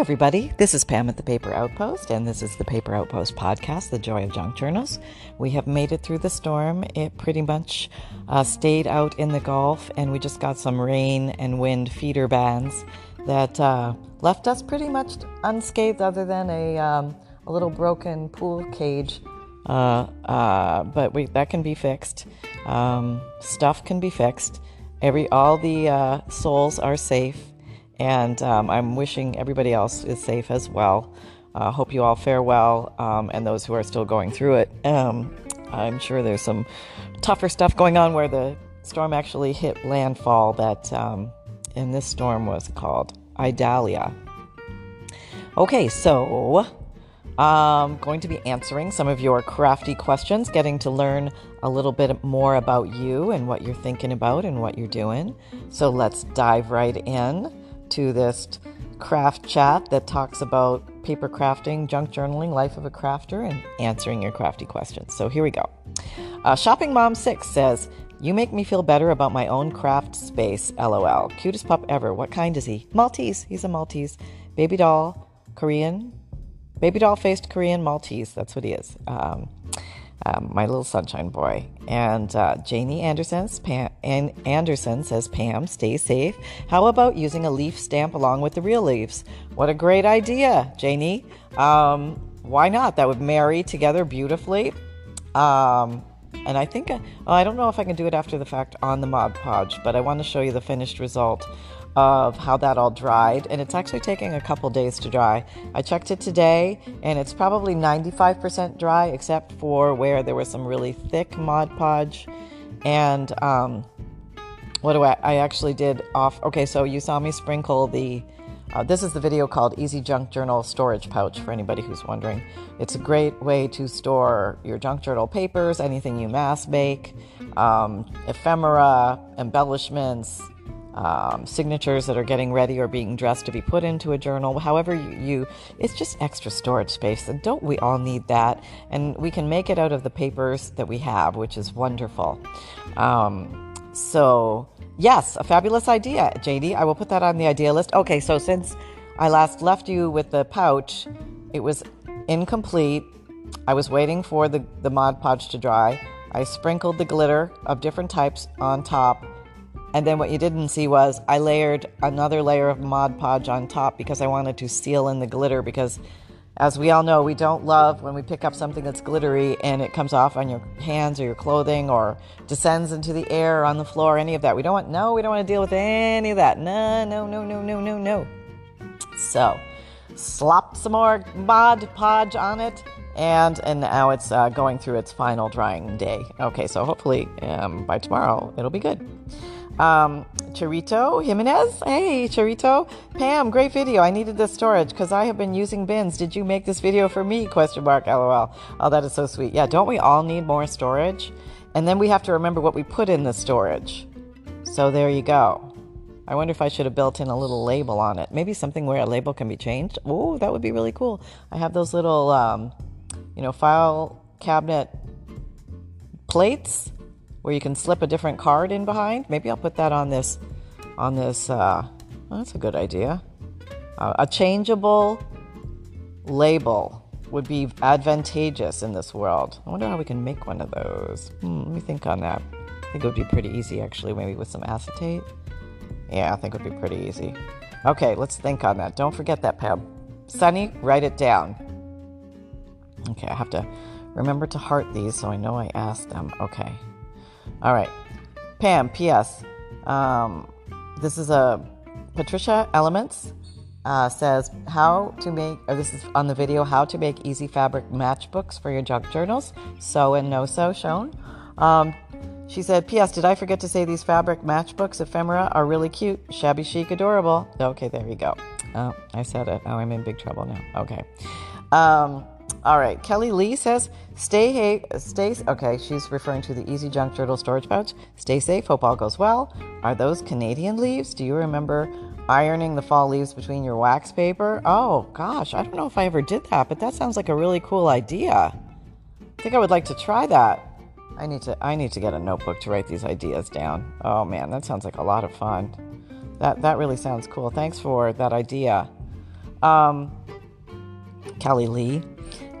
everybody. This is Pam at the Paper Outpost, and this is the Paper Outpost podcast, The Joy of Junk Journals. We have made it through the storm. It pretty much uh, stayed out in the Gulf, and we just got some rain and wind feeder bands that uh, left us pretty much unscathed, other than a, um, a little broken pool cage. Uh, uh but we, that can be fixed. Um, stuff can be fixed. Every all the uh, souls are safe and um, I'm wishing everybody else is safe as well. Uh, hope you all fare well, um, and those who are still going through it. Um, I'm sure there's some tougher stuff going on where the storm actually hit landfall. That um, in this storm was called Idalia. Okay, so I'm going to be answering some of your crafty questions, getting to learn a little bit more about you and what you're thinking about and what you're doing. So let's dive right in to this craft chat that talks about paper crafting, junk journaling, life of a crafter, and answering your crafty questions. So here we go. Uh, Shopping Mom 6 says, You make me feel better about my own craft space, lol. Cutest pup ever. What kind is he? Maltese. He's a Maltese. Baby doll, Korean. Baby doll faced Korean Maltese. That's what he is. Um, um, my little sunshine boy. And uh, Janie Anderson, Pam, and Anderson says, Pam, stay safe. How about using a leaf stamp along with the real leaves? What a great idea, Janie. Um, why not? That would marry together beautifully. Um, and I think, uh, I don't know if I can do it after the fact on the Mod Podge, but I want to show you the finished result of how that all dried, and it's actually taking a couple days to dry. I checked it today, and it's probably 95% dry, except for where there was some really thick Mod Podge. And um, what do I? I actually did off. Okay, so you saw me sprinkle the. Uh, this is the video called Easy Junk Journal Storage Pouch for anybody who's wondering. It's a great way to store your junk journal papers, anything you mass make, um, ephemera, embellishments, um, signatures that are getting ready or being dressed to be put into a journal. However, you, you, it's just extra storage space, and don't we all need that? And we can make it out of the papers that we have, which is wonderful. Um, so, yes, a fabulous idea, JD. I will put that on the idea list. Okay, so since I last left you with the pouch, it was incomplete. I was waiting for the, the Mod Podge to dry. I sprinkled the glitter of different types on top and then what you didn't see was I layered another layer of Mod Podge on top because I wanted to seal in the glitter because as we all know, we don't love when we pick up something that's glittery and it comes off on your hands or your clothing or descends into the air or on the floor, any of that. We don't want, no, we don't want to deal with any of that. No, no, no, no, no, no, no. So, slop some more Mod Podge on it and and now it's uh, going through its final drying day. Okay, so hopefully um, by tomorrow it'll be good. Um, Charito Jimenez. Hey, Charito. Pam, great video. I needed this storage because I have been using bins. Did you make this video for me? Question mark. LOL. Oh, that is so sweet. Yeah, don't we all need more storage? And then we have to remember what we put in the storage. So there you go. I wonder if I should have built in a little label on it. Maybe something where a label can be changed. Oh, that would be really cool. I have those little, um, you know, file cabinet plates where you can slip a different card in behind. Maybe I'll put that on this, on this. Uh, well, that's a good idea. Uh, a changeable label would be advantageous in this world. I wonder how we can make one of those. Hmm, let me think on that. I think it would be pretty easy, actually, maybe with some acetate. Yeah, I think it would be pretty easy. Okay, let's think on that. Don't forget that, Pam. Sunny, write it down. Okay, I have to remember to heart these so I know I asked them. Okay. All right. Pam, P.S. Um, this is a Patricia Elements uh, says how to make, or this is on the video, how to make easy fabric matchbooks for your junk journals. So and no so shown. Um, she said, P.S. Did I forget to say these fabric matchbooks, ephemera, are really cute, shabby chic, adorable? Okay, there you go. Oh, I said it. Oh, I'm in big trouble now. Okay. Um, all right. Kelly Lee says, stay, hey, stay, okay, she's referring to the Easy Junk Journal storage pouch. Stay safe. Hope all goes well. Are those Canadian leaves? Do you remember ironing the fall leaves between your wax paper? Oh, gosh. I don't know if I ever did that, but that sounds like a really cool idea. I think I would like to try that. I need to I need to get a notebook to write these ideas down. Oh man, that sounds like a lot of fun. That that really sounds cool. Thanks for that idea. Um, Callie Lee.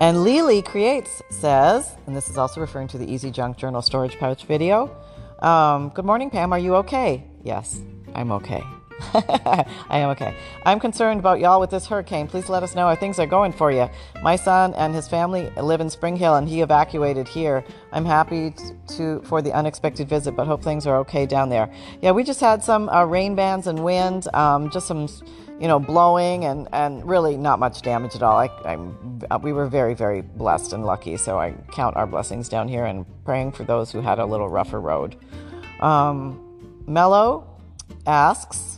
And Lily Creates says, and this is also referring to the Easy Junk Journal storage pouch video. Um, Good morning, Pam. Are you okay? Yes, I'm okay. I am okay. I'm concerned about y'all with this hurricane. Please let us know how things are going for you. My son and his family live in Spring Hill, and he evacuated here. I'm happy to for the unexpected visit, but hope things are okay down there. Yeah, we just had some uh, rain bands and wind, um, just some, you know, blowing, and and really not much damage at all. I, I'm, uh, we were very very blessed and lucky, so I count our blessings down here and praying for those who had a little rougher road. Um, Mello asks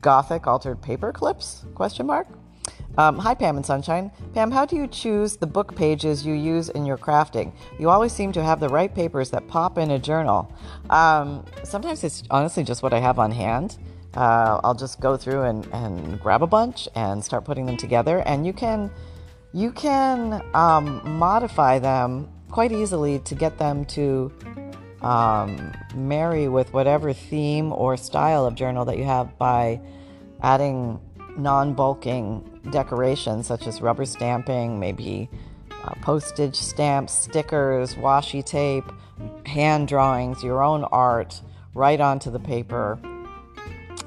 Gothic altered paper clips? Question mark. Um, hi, Pam and Sunshine. Pam, how do you choose the book pages you use in your crafting? You always seem to have the right papers that pop in a journal. Um, sometimes it's honestly just what I have on hand. Uh, I'll just go through and, and grab a bunch and start putting them together, and you can you can um, modify them quite easily to get them to um, marry with whatever theme or style of journal that you have by adding non bulking decorations such as rubber stamping, maybe uh, postage stamps, stickers, washi tape, hand drawings, your own art right onto the paper.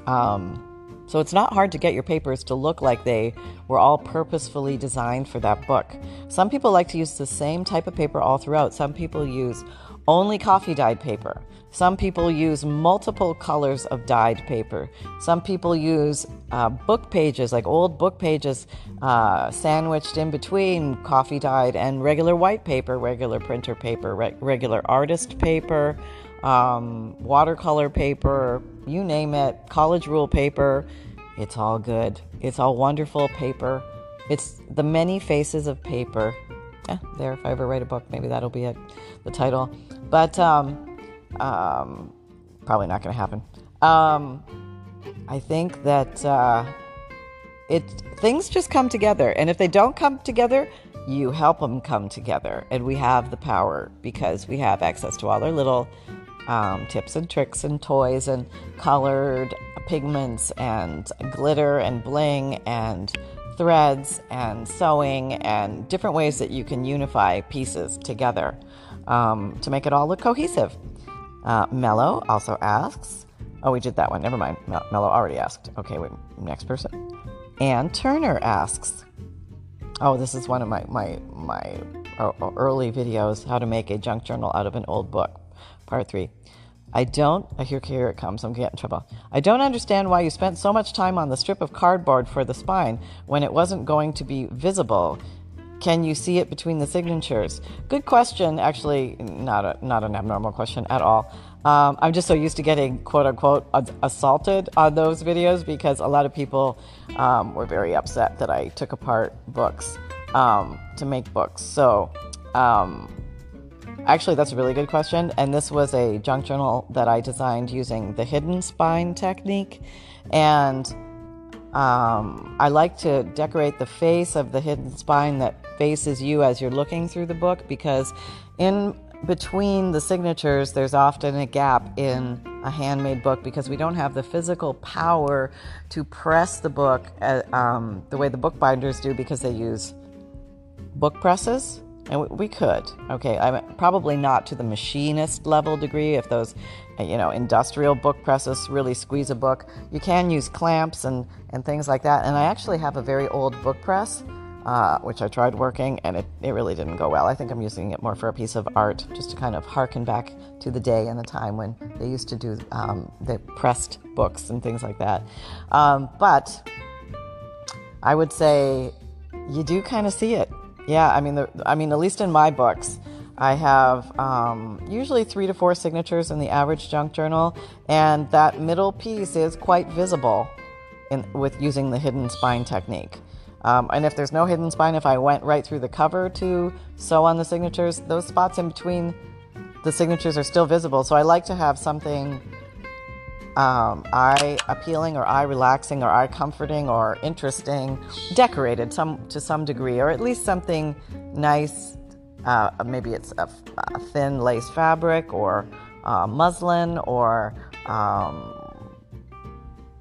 Um, so it's not hard to get your papers to look like they were all purposefully designed for that book. Some people like to use the same type of paper all throughout. Some people use only coffee dyed paper. Some people use multiple colors of dyed paper. Some people use uh, book pages, like old book pages, uh, sandwiched in between coffee dyed and regular white paper, regular printer paper, re- regular artist paper, um, watercolor paper, you name it, college rule paper. It's all good. It's all wonderful paper. It's the many faces of paper. Eh, there, if I ever write a book, maybe that'll be it, the title. But um, um, probably not going to happen. Um, I think that uh, it things just come together, and if they don't come together, you help them come together. And we have the power because we have access to all our little um, tips and tricks and toys and colored pigments and glitter and bling and threads and sewing and different ways that you can unify pieces together um, to make it all look cohesive. Uh, Mello also asks, oh, we did that one. Never mind. Mello already asked. Okay, wait, next person. Ann Turner asks, oh, this is one of my, my, my early videos, how to make a junk journal out of an old book, part three. I don't, here, here it comes, I'm getting in trouble. I don't understand why you spent so much time on the strip of cardboard for the spine when it wasn't going to be visible can you see it between the signatures? Good question. Actually, not a, not an abnormal question at all. Um, I'm just so used to getting quote unquote assaulted on those videos because a lot of people um, were very upset that I took apart books um, to make books. So, um, actually, that's a really good question. And this was a junk journal that I designed using the hidden spine technique. And um, I like to decorate the face of the hidden spine that faces you as you're looking through the book because in between the signatures, there's often a gap in a handmade book because we don't have the physical power to press the book uh, um, the way the bookbinders do because they use book presses and we could okay i'm probably not to the machinist level degree if those uh, you know industrial book presses really squeeze a book you can use clamps and and things like that and i actually have a very old book press uh, which I tried working and it, it really didn't go well. I think I'm using it more for a piece of art, just to kind of harken back to the day and the time when they used to do um, the pressed books and things like that. Um, but I would say you do kind of see it yeah, I mean, the, I mean, at least in my books, I have um, usually three to four signatures in the average junk journal, and that middle piece is quite visible in, with using the hidden spine technique. Um, and if there's no hidden spine, if I went right through the cover to sew on the signatures, those spots in between the signatures are still visible. So I like to have something um, eye appealing or eye relaxing or eye comforting or interesting, decorated some to some degree, or at least something nice. Uh, maybe it's a, a, thin lace fabric or uh, muslin, or um,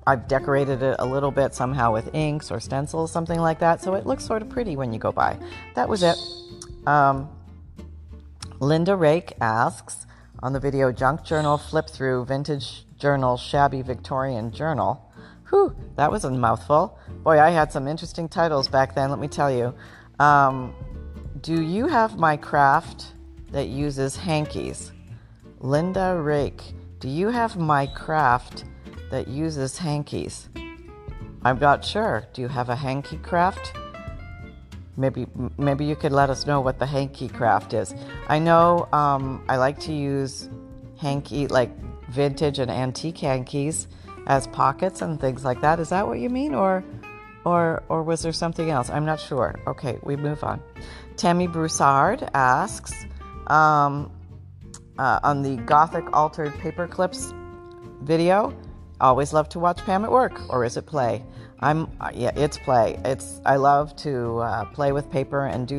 I've decorated it a little bit somehow with inks or stencils, something like that. So it looks sort of pretty when you go by. That was it. Um, Linda Rake asks on the video Junk Journal Flip Through Vintage Journal Shabby Victorian Journal. Whew, that was a mouthful. Boy, I had some interesting titles back then, let me tell you. Um, do you have my craft that uses hankies? Linda Rake, do you have my craft that uses hankies? I'm not sure. Do you have a hanky craft? Maybe maybe you could let us know what the hanky craft is. I know um, I like to use hanky like vintage and antique hankies as pockets and things like that. Is that what you mean, or or or was there something else? I'm not sure. Okay, we move on. Tammy Broussard asks um, uh, on the Gothic altered paper clips video. Always love to watch Pam at work, or is it play? I'm yeah, it's play. It's I love to uh, play with paper and do.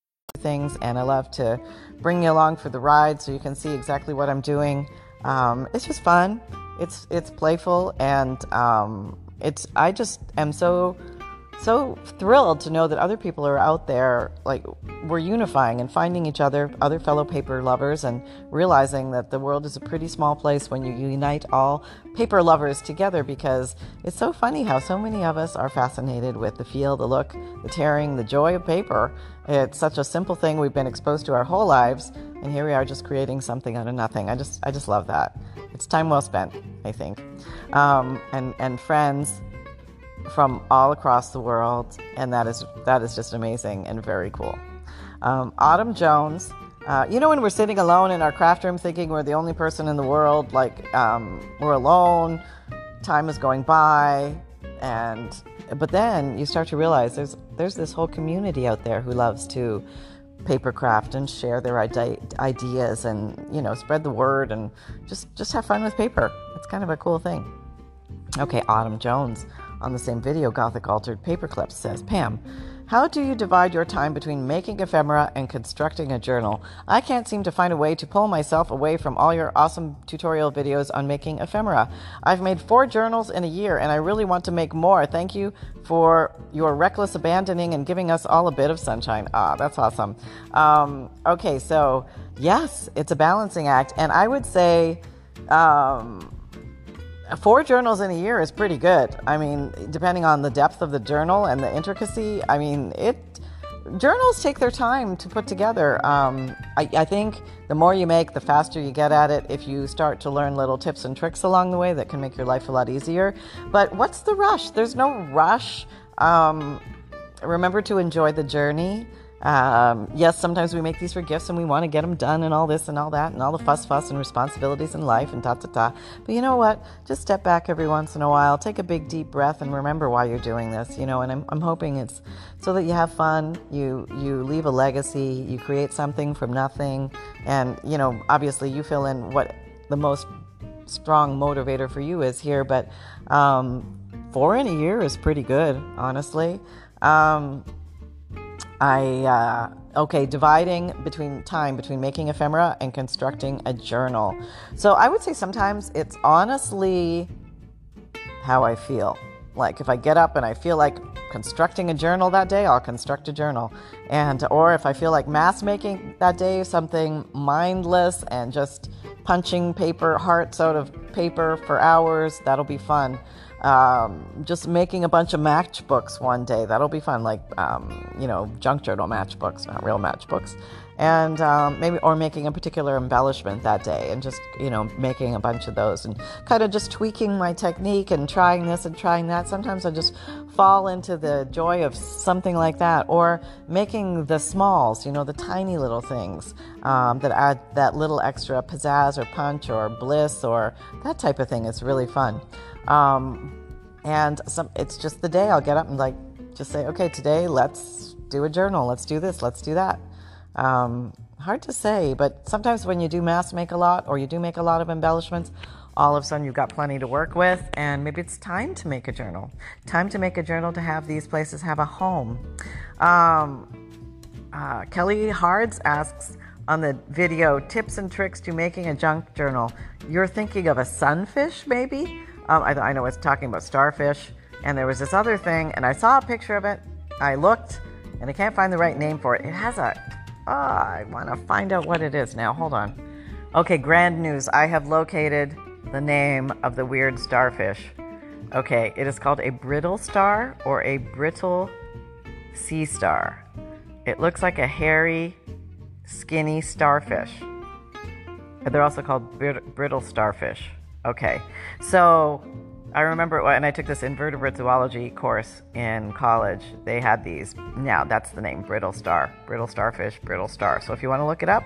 things and I love to bring you along for the ride so you can see exactly what I'm doing. Um, it's just fun. It's it's playful and um, it's I just am so so thrilled to know that other people are out there like we're unifying and finding each other other fellow paper lovers and realizing that the world is a pretty small place when you unite all paper lovers together because it's so funny how so many of us are fascinated with the feel the look the tearing the joy of paper. It's such a simple thing we've been exposed to our whole lives and here we are just creating something out of nothing. I just i just love that. It's time well spent i think. Um, and and friends from all across the world, and that is that is just amazing and very cool. Um, Autumn Jones, uh, you know when we're sitting alone in our craft room, thinking we're the only person in the world, like um, we're alone, time is going by, and but then you start to realize there's there's this whole community out there who loves to paper craft and share their ide- ideas and you know spread the word and just just have fun with paper. It's kind of a cool thing. Okay, Autumn Jones on the same video, Gothic Altered Paperclips says, Pam, how do you divide your time between making ephemera and constructing a journal? I can't seem to find a way to pull myself away from all your awesome tutorial videos on making ephemera. I've made four journals in a year and I really want to make more. Thank you for your reckless abandoning and giving us all a bit of sunshine. Ah, that's awesome. Um, okay, so yes, it's a balancing act. And I would say, um, four journals in a year is pretty good. I mean, depending on the depth of the journal and the intricacy, I mean, it journals take their time to put together. Um, I, I, think the more you make, the faster you get at it. If you start to learn little tips and tricks along the way, that can make your life a lot easier. But what's the rush? There's no rush. Um, remember to enjoy the journey. Um, yes, sometimes we make these for gifts and we want to get them done and all this and all that and all the fuss, fuss and responsibilities in life and ta ta ta. But you know what? Just step back every once in a while, take a big deep breath, and remember why you're doing this. You know, and I'm, I'm hoping it's so that you have fun, you you leave a legacy, you create something from nothing, and you know, obviously you fill in what the most strong motivator for you is here. But um, four in a year is pretty good, honestly. Um, I, uh, okay, dividing between time between making ephemera and constructing a journal. So I would say sometimes it's honestly how I feel. Like if I get up and I feel like constructing a journal that day, I'll construct a journal. And or if I feel like mass making that day, something mindless and just punching paper hearts out of paper for hours, that'll be fun. Um, just making a bunch of matchbooks one day. That'll be fun, like, um, you know, junk journal matchbooks, not real matchbooks. And um, maybe, or making a particular embellishment that day and just, you know, making a bunch of those and kind of just tweaking my technique and trying this and trying that. Sometimes I just fall into the joy of something like that or making the smalls, you know, the tiny little things um, that add that little extra pizzazz or punch or bliss or that type of thing is really fun. Um, and some, it's just the day I'll get up and like just say, okay, today let's do a journal. Let's do this. Let's do that. Um, hard to say, but sometimes when you do mass make a lot or you do make a lot of embellishments, all of a sudden you've got plenty to work with, and maybe it's time to make a journal. Time to make a journal to have these places have a home. Um, uh, Kelly Hards asks on the video tips and tricks to making a junk journal. You're thinking of a sunfish, maybe? Um, I, I know it's talking about starfish, and there was this other thing, and I saw a picture of it. I looked, and I can't find the right name for it. It has a. Oh, I want to find out what it is now. Hold on. Okay, grand news. I have located the name of the weird starfish. Okay, it is called a brittle star or a brittle sea star. It looks like a hairy, skinny starfish. They're also called brittle starfish. Okay, so I remember when I took this invertebrate zoology course in college, they had these. Now that's the name, brittle star, brittle starfish, brittle star. So if you want to look it up,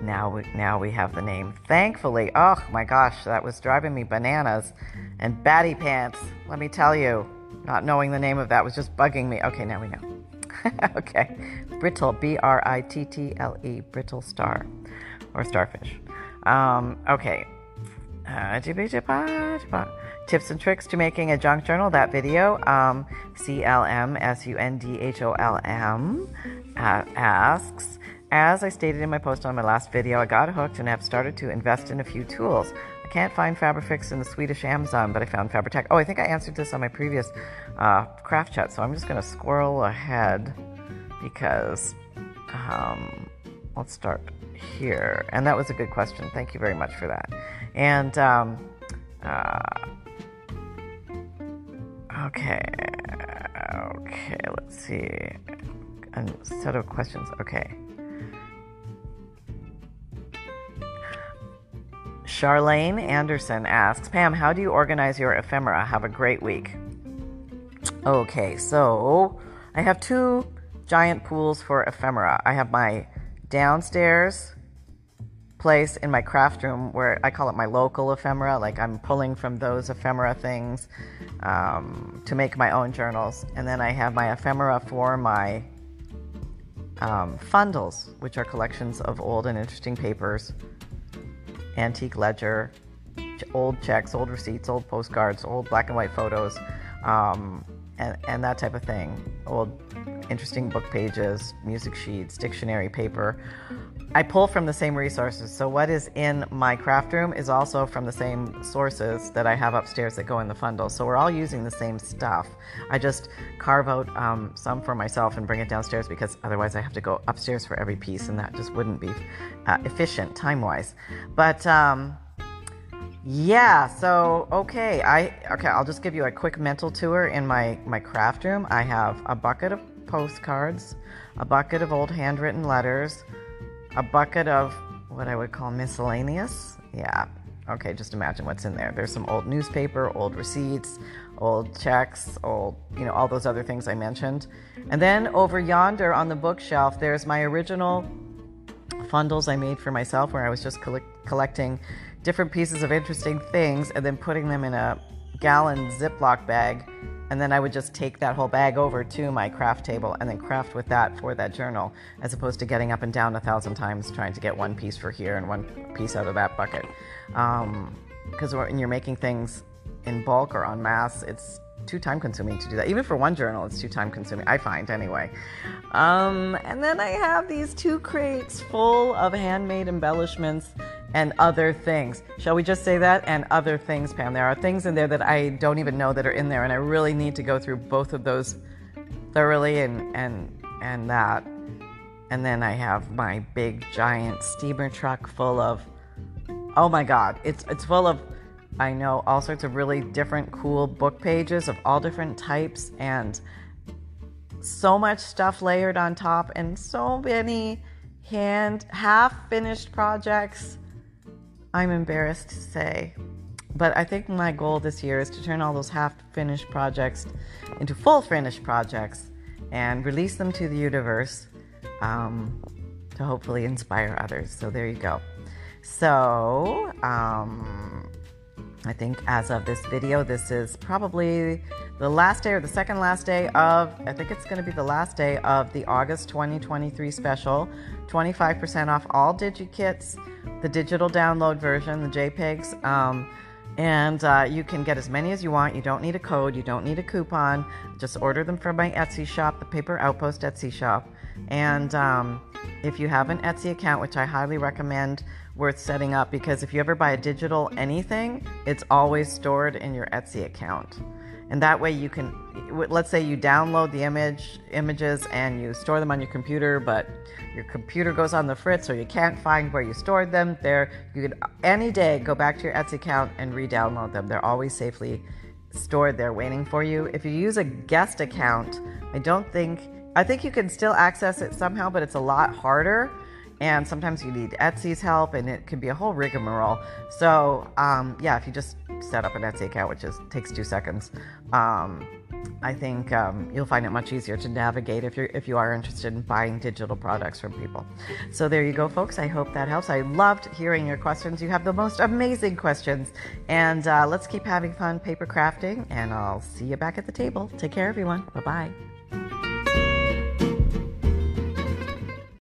now we, now we have the name. Thankfully, oh my gosh, that was driving me bananas. And batty pants, let me tell you, not knowing the name of that was just bugging me. Okay, now we know. okay, brittle, B R I T T L E, brittle star or starfish. Um, okay, tips and tricks to making a junk journal. That video, um, CLM uh, asks. As I stated in my post on my last video, I got hooked and have started to invest in a few tools. I can't find Fabrifix in the Swedish Amazon, but I found Fabri-Tac. Oh, I think I answered this on my previous uh, craft chat, so I'm just going to squirrel ahead because um, let's start here. And that was a good question. Thank you very much for that. And um, uh, okay, okay, let's see. A set of questions. Okay. Charlene Anderson asks, Pam, how do you organize your ephemera? Have a great week. Okay, so I have two giant pools for ephemera. I have my downstairs place in my craft room where I call it my local ephemera. Like I'm pulling from those ephemera things um, to make my own journals. And then I have my ephemera for my um, fundles, which are collections of old and interesting papers, antique ledger, old checks, old receipts, old postcards, old black and white photos, um, and, and that type of thing. Old interesting book pages, music sheets, dictionary paper. I pull from the same resources. So, what is in my craft room is also from the same sources that I have upstairs that go in the fundle. So, we're all using the same stuff. I just carve out um, some for myself and bring it downstairs because otherwise I have to go upstairs for every piece, and that just wouldn't be uh, efficient time wise. But, um, yeah, so okay, I okay, I'll just give you a quick mental tour in my my craft room. I have a bucket of postcards, a bucket of old handwritten letters, a bucket of what I would call miscellaneous. Yeah. Okay, just imagine what's in there. There's some old newspaper, old receipts, old checks, old, you know, all those other things I mentioned. And then over yonder on the bookshelf, there's my original fundles I made for myself where I was just collect- collecting different pieces of interesting things and then putting them in a gallon Ziploc bag and then I would just take that whole bag over to my craft table and then craft with that for that journal, as opposed to getting up and down a thousand times trying to get one piece for here and one piece out of that bucket. Because um, when you're making things in bulk or en masse, it's too time consuming to do that. Even for one journal, it's too time consuming, I find anyway. Um, and then I have these two crates full of handmade embellishments and other things. Shall we just say that? And other things, Pam. There are things in there that I don't even know that are in there, and I really need to go through both of those thoroughly and and and that. And then I have my big giant steamer truck full of oh my god, it's it's full of I know all sorts of really different, cool book pages of all different types and so much stuff layered on top and so many hand half finished projects. I'm embarrassed to say. But I think my goal this year is to turn all those half finished projects into full finished projects and release them to the universe um, to hopefully inspire others. So there you go. So um, I think as of this video, this is probably the last day or the second last day of, I think it's going to be the last day of the August 2023 special. 25% off all DigiKits, the digital download version, the JPEGs. Um, and uh, you can get as many as you want. You don't need a code, you don't need a coupon. Just order them from my Etsy shop, the Paper Outpost Etsy shop. And um, if you have an Etsy account, which I highly recommend, worth setting up because if you ever buy a digital anything, it's always stored in your Etsy account. And that way you can, let's say you download the image, images and you store them on your computer, but your computer goes on the fritz or you can't find where you stored them. There, you can uh, any day go back to your Etsy account and re-download them. They're always safely stored there waiting for you. If you use a guest account, I don't think, I think you can still access it somehow, but it's a lot harder and sometimes you need Etsy's help, and it can be a whole rigmarole. So, um, yeah, if you just set up an Etsy account, which is takes two seconds, um, I think um, you'll find it much easier to navigate if you're if you are interested in buying digital products from people. So there you go, folks. I hope that helps. I loved hearing your questions. You have the most amazing questions, and uh, let's keep having fun paper crafting. And I'll see you back at the table. Take care, everyone. Bye bye.